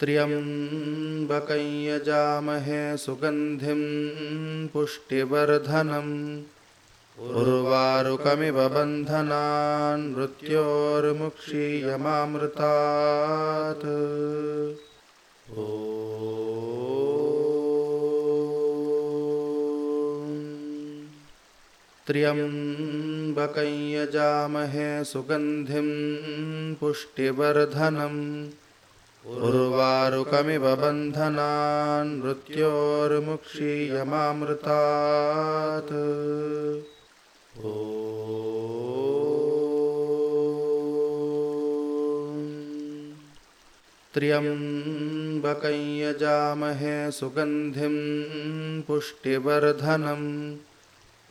त्र्यम्बकं यजामहे सुगन्धिं पुष्टिवर्धनम् उर्वारुकमिव बन्धनान् मृत्योर्मुक्षीयमामृतात् त्र्यम्बकं यजामहे सुगन्धिं पुष्टिवर्धनम्। उर्वारुकमिव बन्धनान् मृत्योर्मुक्षीयमामृतात्। त्र्यम्बकं यजामहे सुगन्धिं पुष्टिवर्धनम्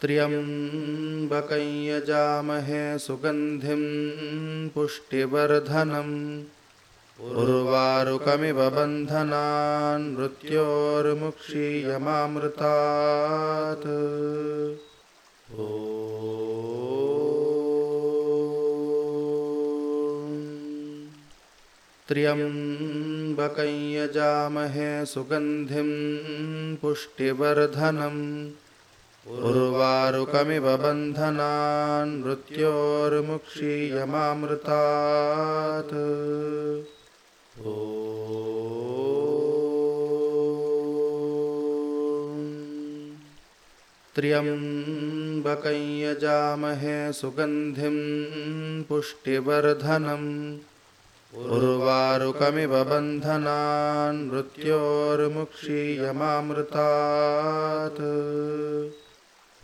त्र्यम्बकं यजामहे सुगन्धिं पुष्टिवर्धनम्। उर्वारुकमिव बन्धनान् मृत्योर्मुक्षीयमामृतात्। त्र्यम्बकं यजामहे पुष्टिवर्धनम्। उर्वारुकमिव बन्धनान् मृत्योर्मुक्षीयमामृतात्। त्र्यम्बकं यजामहे सुगन्धिं पुष्टिवर्धनम्। उर्वारुकमिव बन्धनान् मृत्योर्मुक्षीयमामृतात्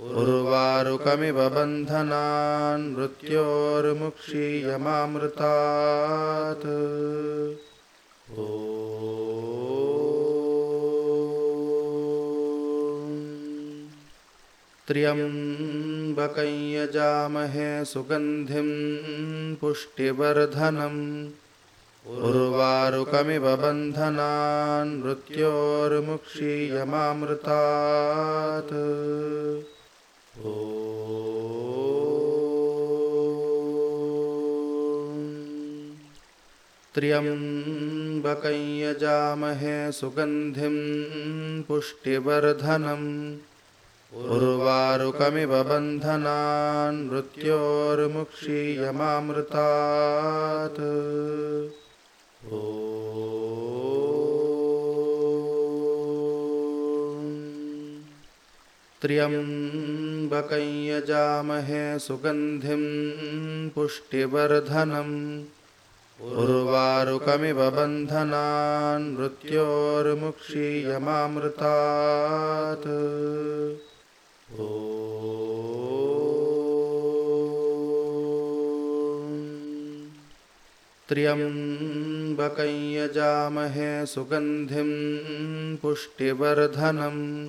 उर्वारुकमिव बन्धनान् मृत्योर्मुक्षीयमामृतात्। त्र्यम्बकं यजामहे सुगन्धिं पुष्टिवर्धनम्। उर्वारुकमिव बन्धनान् मृत्योर्मुक्षीयमामृतात् त्र्यम्बकं यजामहे सुगन्धिं पुष्टिवर्धनम् उर्वारुकमिव बन्धनान् मृत्योर्मुक्षीयमामृतात्। त्र्यम्बकं यजामहे सुगन्धिं पुष्टिवर्धनम् उर्वारुकमिव बन्धनान् मृत्योर्मुक्षीयमामृतात्। त्र्यम्बकं यजामहे सुगन्धिं पुष्टिवर्धनम्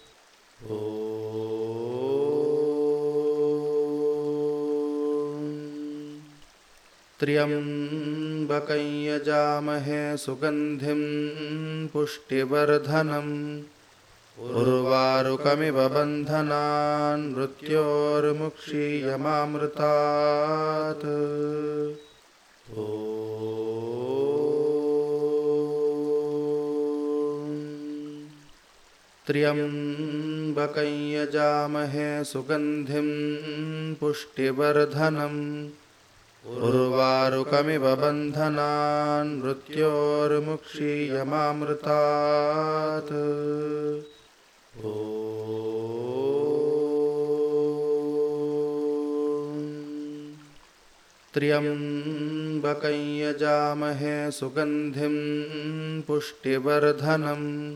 त्र्यम्बकं यजामहे सुगन्धिं पुष्टिवर्धनम् उर्वारुकमिव बन्धनान् मृत्योर्मुक्षीयमामृतात्। ओ त्र्यम्बकं यजामहे सुगन्धिं पुष्टिवर्धनम् उर्वारुकमिव बन्धनान् मृत्योर्मुक्षीयमामृतात्। त्र्यम्बकं यजामहे सुगन्धिं पुष्टिवर्धनम्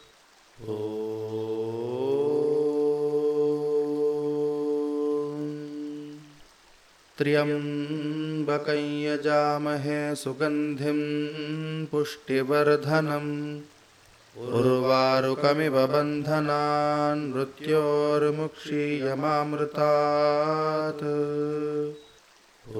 त्र्यम्बकं यजामहे सुगन्धिं पुष्टिवर्धनम् उर्वारुकमिव बन्धनान् मृत्योर्मुक्षीयमामृतात् ओ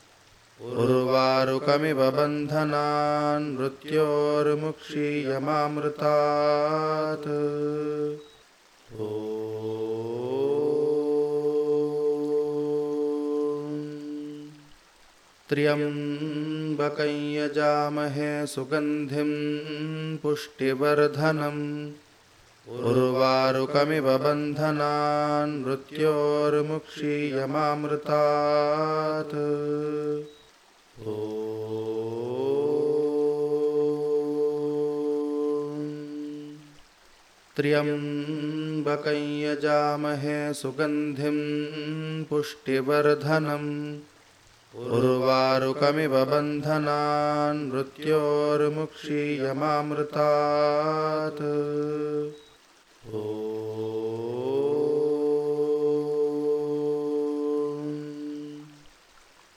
उर्वारुकमिव बन्धनान् मृत्योर्मुक्षीयमामृतात्। ओ त्र्यम्बकं यजामहे सुगन्धिं पुष्टिवर्धनम् उर्वारुकमिव बन्धनान् मृत्योर्मुक्षीयमामृतात् ओ त्र्यम्बकं यजामहे सुगन्धिं पुष्टिवर्धनम् उर्वारुकमिव बन्धनान् मृत्योर्मुक्षीयमामृतात्।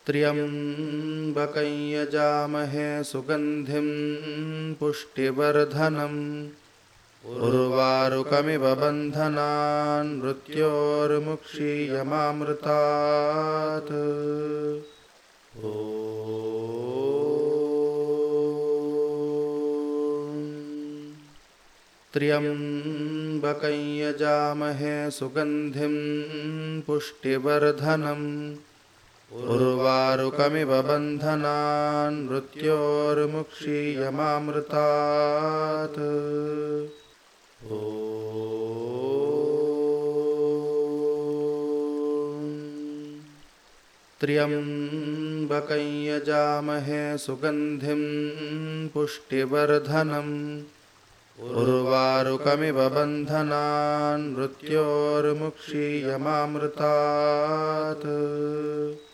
त्र्यम्बकं यजामहे सुगन्धिं पुष्टिवर्धनम्। उर्वारुकमिव बन्धनान् मृत्योर्मुक्षीयमामृतात्। त्र्यम्बकं यजामहे सुगन्धिं पुष्टिवर्धनम् उर्वारुकमिव बन्धनान् मृत्योर्मुक्षीयमामृतात्। त्र्यम्बकं यजामहे सुगन्धिं पुष्टिवर्धनम्। उर्वारुकमिव बन्धनान् मृत्योर्मुक्षीयमामृतात्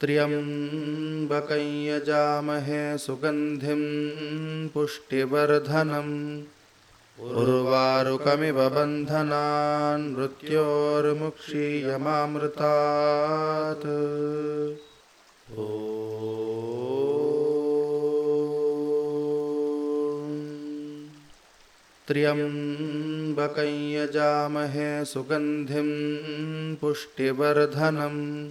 त्र्यम्बकं यजामहे सुगन्धिं पुष्टिवर्धनम्। उर्वारुकमिव बन्धनान् मृत्योर्मुक्षीयमामृतात्। त्र्यम्बकं यजामहे सुगन्धिं पुष्टिवर्धनम्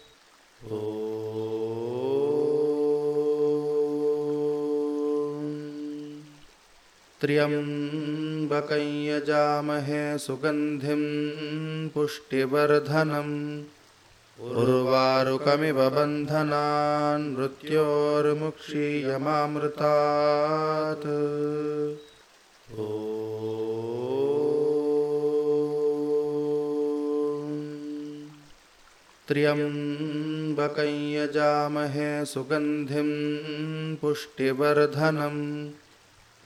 त्र्यम्बकं यजामहे सुगन्धिं पुष्टिवर्धनम् उर्वारुकमिव बन्धनान् मृत्योर्मुक्षीयमामृतात्। त्र्यम्बकं यजामहे सुगन्धिं पुष्टिवर्धनम्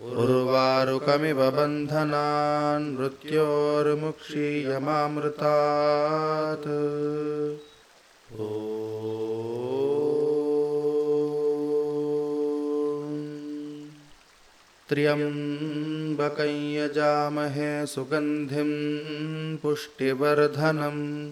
उर्वारुकमिव बन्धनान् मृत्योर्मुक्षीयमामृतात्। त्र्यम्बकं यजामहे सुगन्धिं पुष्टिवर्धनम्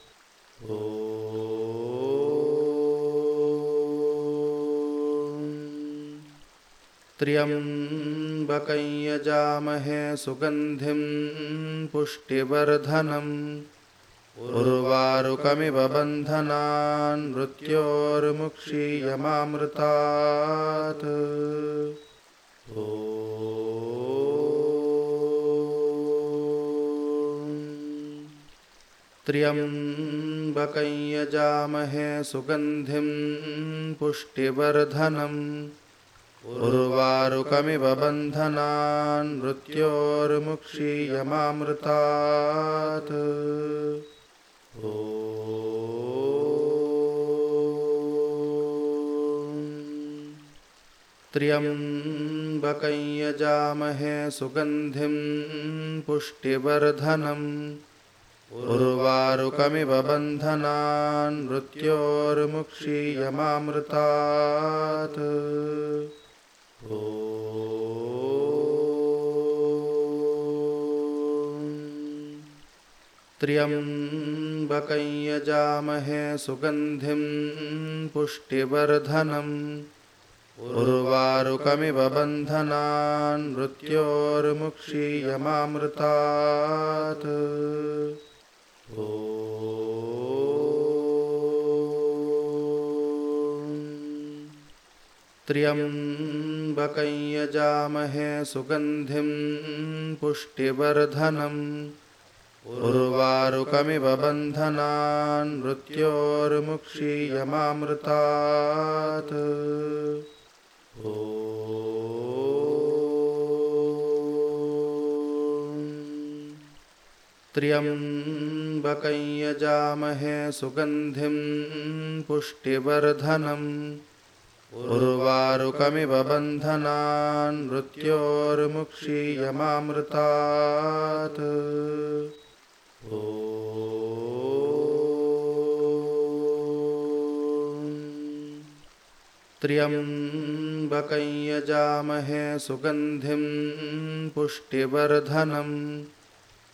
त्र्यम्बकं यजामहे सुगन्धिं पुष्टिवर्धनम् उर्वारुकमिव बन्धनान् मृत्योर्मुक्षीयमामृतात्। त्र्यम्बकं यजामहे सुगन्धिं पुष्टिवर्धनम् उर्वारुकमिव बन्धनान् मृत्योर्मुक्षीयमामृतात्। त्र्यम्बकं यजामहे सुगन्धिं पुष्टिवर्धनम् उर्वारुकमिव बन्धनान् मृत्योर्मुक्षीयमामृतात्। त्र्यम्बकं यजामहे सुगन्धिं पुष्टिवर्धनम्। उर्वारुकमिव बन्धनान् मृत्योर्मुक्षीयमामृतात् त्र्यम्बकं यजामहे सुगन्धिं पुष्टिवर्धनम् उर्वारुकमिव बन्धनान् मृत्योर्मुक्षीयमामृतात्। त्र्यम्बकं यजामहे सुगन्धिं पुष्टिवर्धनम् उर्वारुकमिव बन्धनान् मृत्योर्मुक्षीयमामृतात्। त्र्यम्बकं यजामहे सुगन्धिं पुष्टिवर्धनम्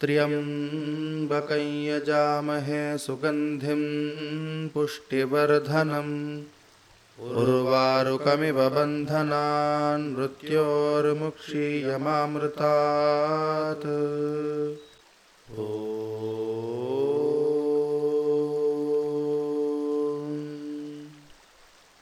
त्र्यम्बकं यजामहे सुगन्धिं पुष्टिवर्धनम् उर्वारुकमिव बन्धनान् मृत्योर्मुक्षीयमामृतात्। त्र्यम्बकं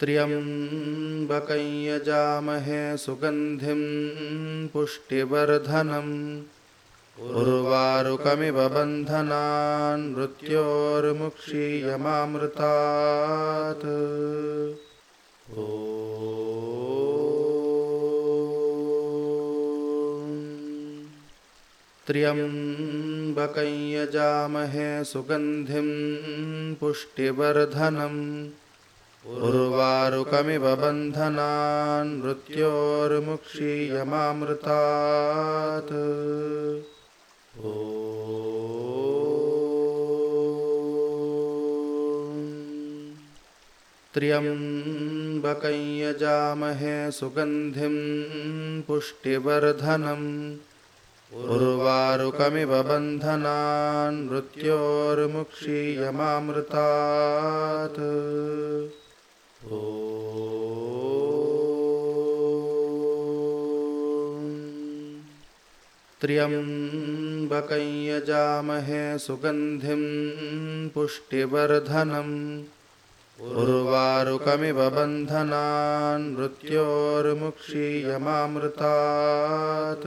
त्र्यम्बकं यजामहे सुगन्धिं पुष्टिवर्धनम्। उर्वारुकमिव बन्धनान् मृत्योर्मुक्षीयमामृतात्। त्र्यम्बकं यजामहे सुगन्धिं पुष्टिवर्धनम्। उर्वारुकमिव बन्धनान् मृत्योर्मुक्षीयमामृतात्। त्र्यम्बकं यजामहे सुगन्धिं पुष्टिवर्धनम्। उर्वारुकमिव बन्धनान् मृत्योर्मुक्षीयमामृतात् त्र्यम्बकं यजामहे सुगन्धिं पुष्टिवर्धनम् उर्वारुकमिव बन्धनान् मृत्योर्मुक्षीयमामृतात्।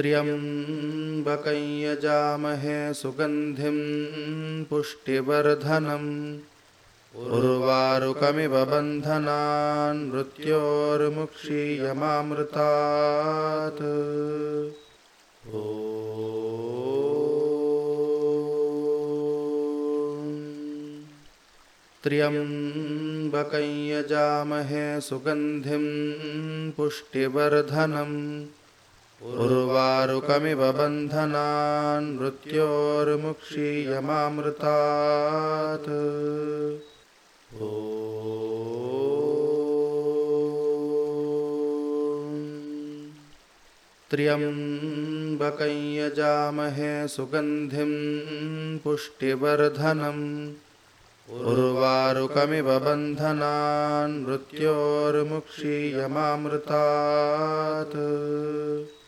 त्र्यम्बकं यजामहे सुगन्धिं पुष्टिवर्धनम् उर्वारुकमिव बन्धनान् मृत्योर्मुक्षीयमामृतात्। त्र्यम्बकं यजामहे सुगन्धिं पुष्टिवर्धनम् उर्वारुकमिव बन्धनान् मृत्योर्मुक्षीयमामृतात्। त्र्यम्बकं यजामहे सुगन्धिं पुष्टिवर्धनम्। उर्वारुकमिव बन्धनान् मृत्योर्मुक्षीयमामृतात्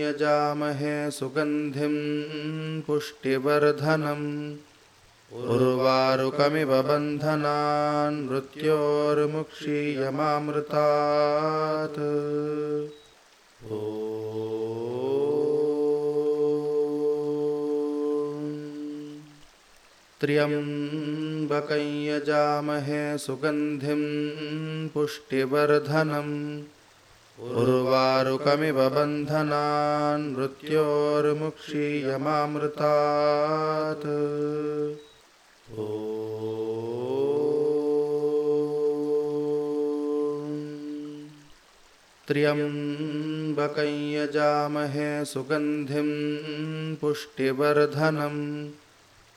यजामहे सुगन्धिं पुष्टिवर्धनम् उर्वारुकमिव बन्धनान् मृत्योर्मुक्षीयमामृतात्। त्र्यम्बकं यजामहे सुगन्धिं पुष्टिवर्धनम् उर्वारुकमिव बन्धनान् मृत्योर्मुक्षीयमामृतात्। त्र्यम्बकं यजामहे सुगन्धिं पुष्टिवर्धनम्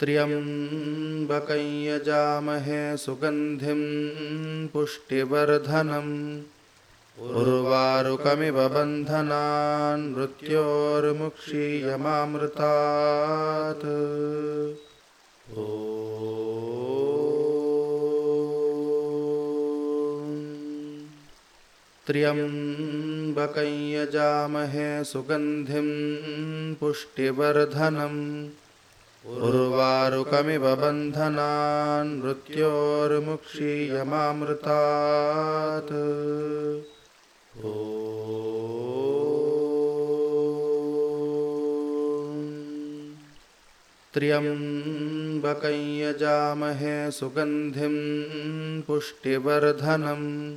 त्र्यम्बकं यजामहे सुगन्धिं पुष्टिवर्धनम् उर्वारुकमिव बन्धनान् मृत्योर्मुक्षीयमामृतात्। त्र्यम्बकं यजामहे सुगन्धिं पुष्टिवर्धनम्। उर्वारुकमिव बन्धनान् मृत्योर्मुक्षीयमामृतात्। त्र्यम्बकं यजामहे सुगन्धिं पुष्टिवर्धनम्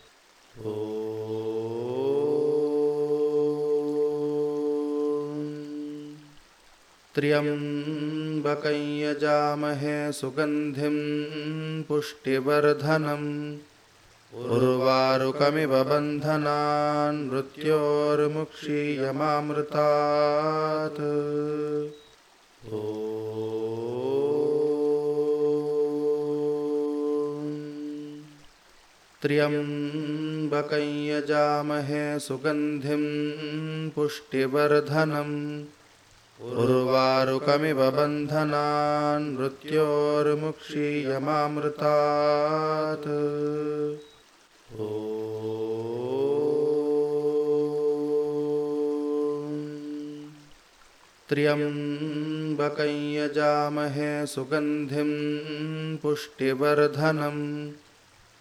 त्र्यम्बकं यजामहे सुगन्धिं पुष्टिवर्धनम् उर्वारुकमिव बन्धनान् मृत्योर्मुक्षीयमामृतात्। त्र्यम्बकं यजामहे सुगन्धिं पुष्टिवर्धनम् उर्वारुकमिव बन्धनान् मृत्योर्मुक्षीयमामृतात्। त्र्यम्बकं यजामहे सुगन्धिं पुष्टिवर्धनम्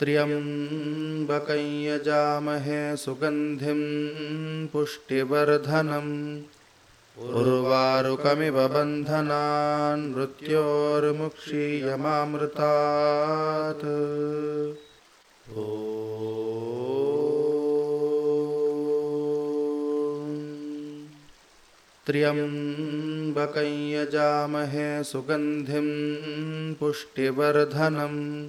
त्र्यम्बकं यजामहे सुगन्धिं पुष्टिवर्धनम्। उर्वारुकमिव बन्धनान् मृत्योर्मुक्षीयमामृतात्। त्र्यम्बकं यजामहे सुगन्धिं पुष्टिवर्धनम्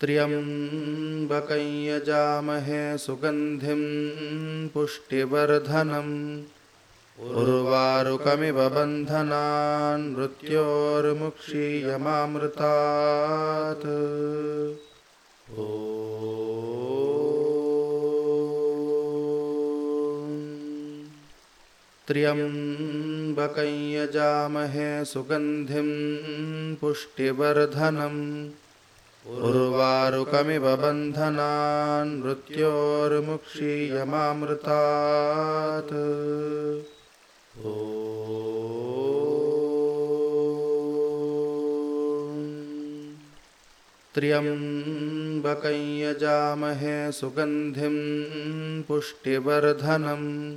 त्र्यम्बकं यजामहे सुगन्धिं पुष्टिवर्धनम् उर्वारुकमिव बन्धनान् मृत्योर्मुक्षीयमामृतात्। यजामहे सुगन्धिं पुष्टिवर्धनम् उर्वारुकमिव बन्धनान् मृत्योर्मुक्षीयमामृतात्। त्र्यम्बकं यजामहे सुगन्धिं पुष्टिवर्धनम्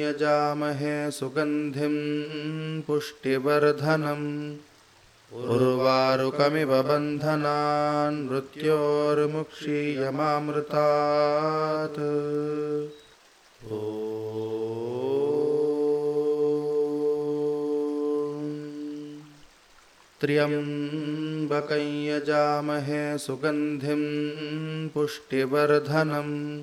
यजामहे सुगन्धिं पुष्टिवर्धनम्। उर्वारुकमिव बन्धनान् मृत्योर्मुक्षीयमामृतात्। त्र्यम्बकं यजामहे सुगन्धिं पुष्टिवर्धनम्।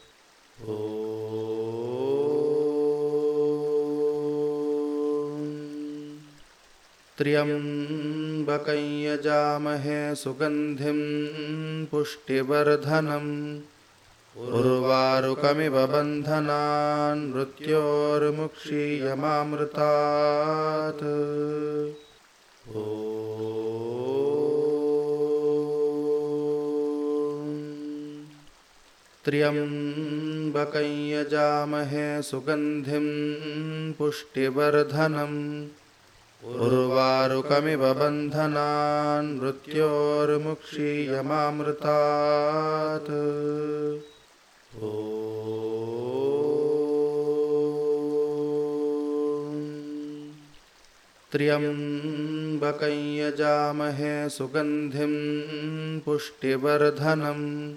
त्र्यम्बकं यजामहे सुगन्धिं पुष्टिवर्धनम् उर्वारुकमिव बन्धनान् मृत्योर्मुक्षीयमामृतात्। त्र्यम्बकं यजामहे सुगन्धिं पुष्टिवर्धनम् उर्वारुकमिव बन्धनान् मृत्योर्मुक्षीयमामृतात्। त्र्यम्बकं यजामहे सुगन्धिं पुष्टिवर्धनम्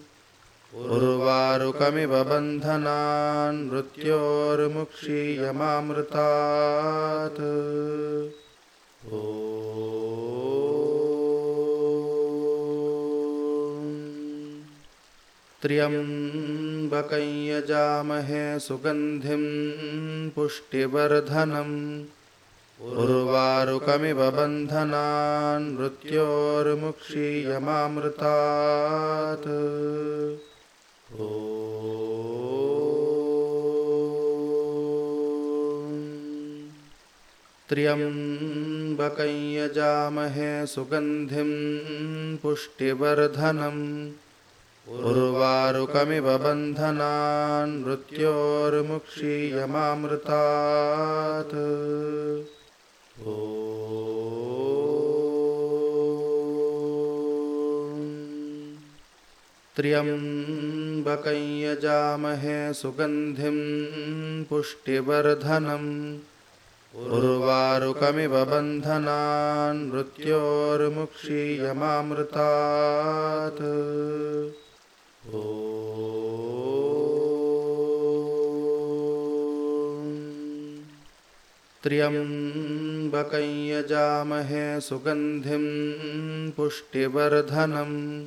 उर्वारुकमिव बन्धनान् मृत्योर्मुक्षीयमामृतात्। त्र्यम्बकं यजामहे सुगन्धिं पुष्टिवर्धनम् उर्वारुकमिव बन्धनान् मृत्योर्मुक्षीयमामृतात् त्र्यम्बकं यजामहे सुगन्धिं पुष्टिवर्धनम् उर्वारुकमिव बन्धनान् मृत्योर्मुक्षीयमामृतात्। त्र्यम्बकं यजामहे सुगन्धिं पुष्टिवर्धनम्। उर्वारुकमिव बन्धनान् मृत्योर्मुक्षीयमामृतात्। त्र्यम्बकं यजामहे सुगन्धिं पुष्टिवर्धनम्।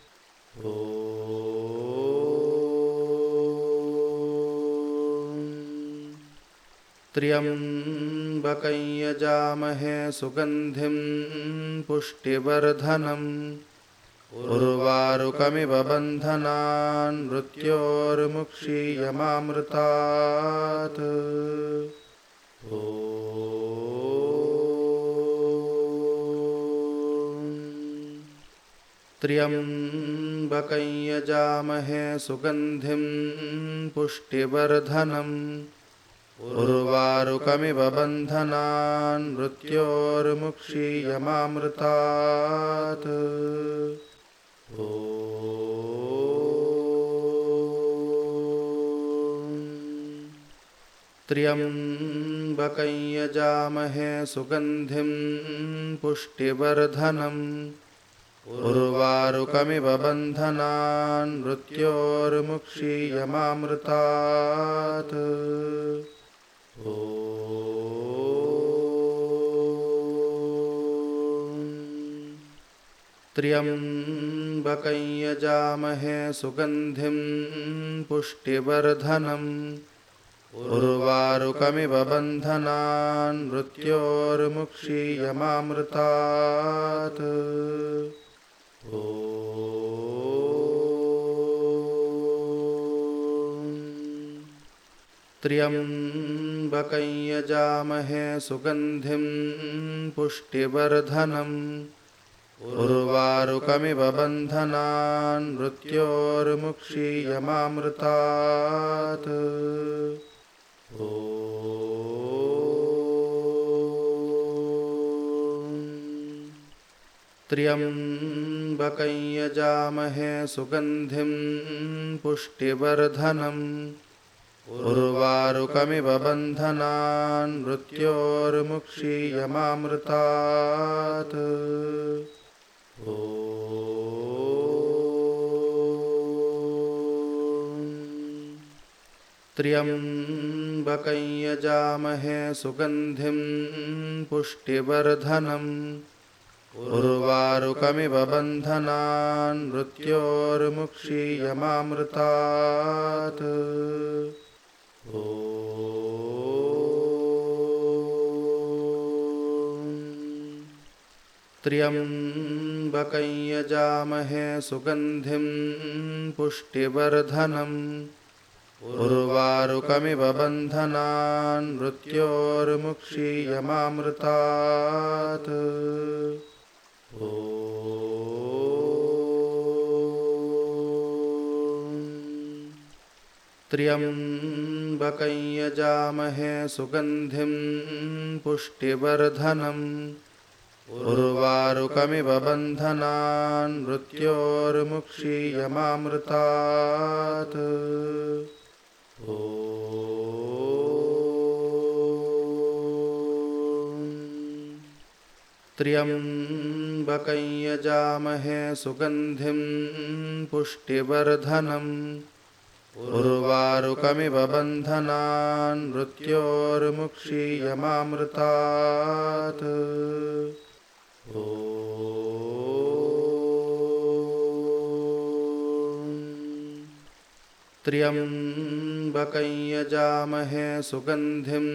ॐ त्र्यम्बकं यजामहे सुगन्धिं पुष्टिवर्धनम् उर्वारुकमिव बन्धनान् मृत्योर्मुक्षीयमामृतात्। त्र्यम्बकं यजामहे सुगन्धिं पुष्टिवर्धनम्। उर्वारुकमिव बन्धनान् मृत्योर्मुक्षीयमामृतात्। त्र्यम्बकं यजामहे सुगन्धिं पुष्टिवर्धनम् उर्वारुकमिव बन्धनान् मृत्योर्मुक्षीयमामृतात्। त्र्यम्बकं यजामहे सुगन्धिं पुष्टिवर्धनम्। उर्वारुकमिव बन्धनान् मृत्योर्मुक्षीयमामृतात् ॐ त्र्यम्बकं यजामहे सुगन्धिं पुष्टिवर्धनम् उर्वारुकमिव बन्धनान् मृत्योर्मुक्षीयमामृतात्। त्र्यम्बकं यजामहे सुगन्धिं पुष्टिवर्धनम् उर्वारुकमिव बन्धनान् मृत्योर्मुक्षीयमामृतात्। ॐ। त्र्यम्बकं यजामहे सुगन्धिं पुष्टिवर्धनम् उर्वारुकमिव बन्धनान् मृत्योर्मुक्षीयमामृतात्। त्र्यम्बकं यजामहे सुगन्धिं पुष्टिवर्धनम्। उर्वारुकमिव बन्धनान् मृत्योर्मुक्षीयमामृतात् ॐ त्र्यम्बकं यजामहे सुगन्धिं पुष्टिवर्धनम् उर्वारुकमिव बन्धनान् मृत्योर्मुक्षीयमामृतात्। यजामहे सुगन्धिं पुष्टिवर्धनम् उर्वारुकमिव बन्धनान् मृत्योर्मुक्षीयमामृतात्। त्र्यम्बकं यजामहे सुगन्धिं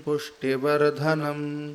पुष्टिवर्धनम्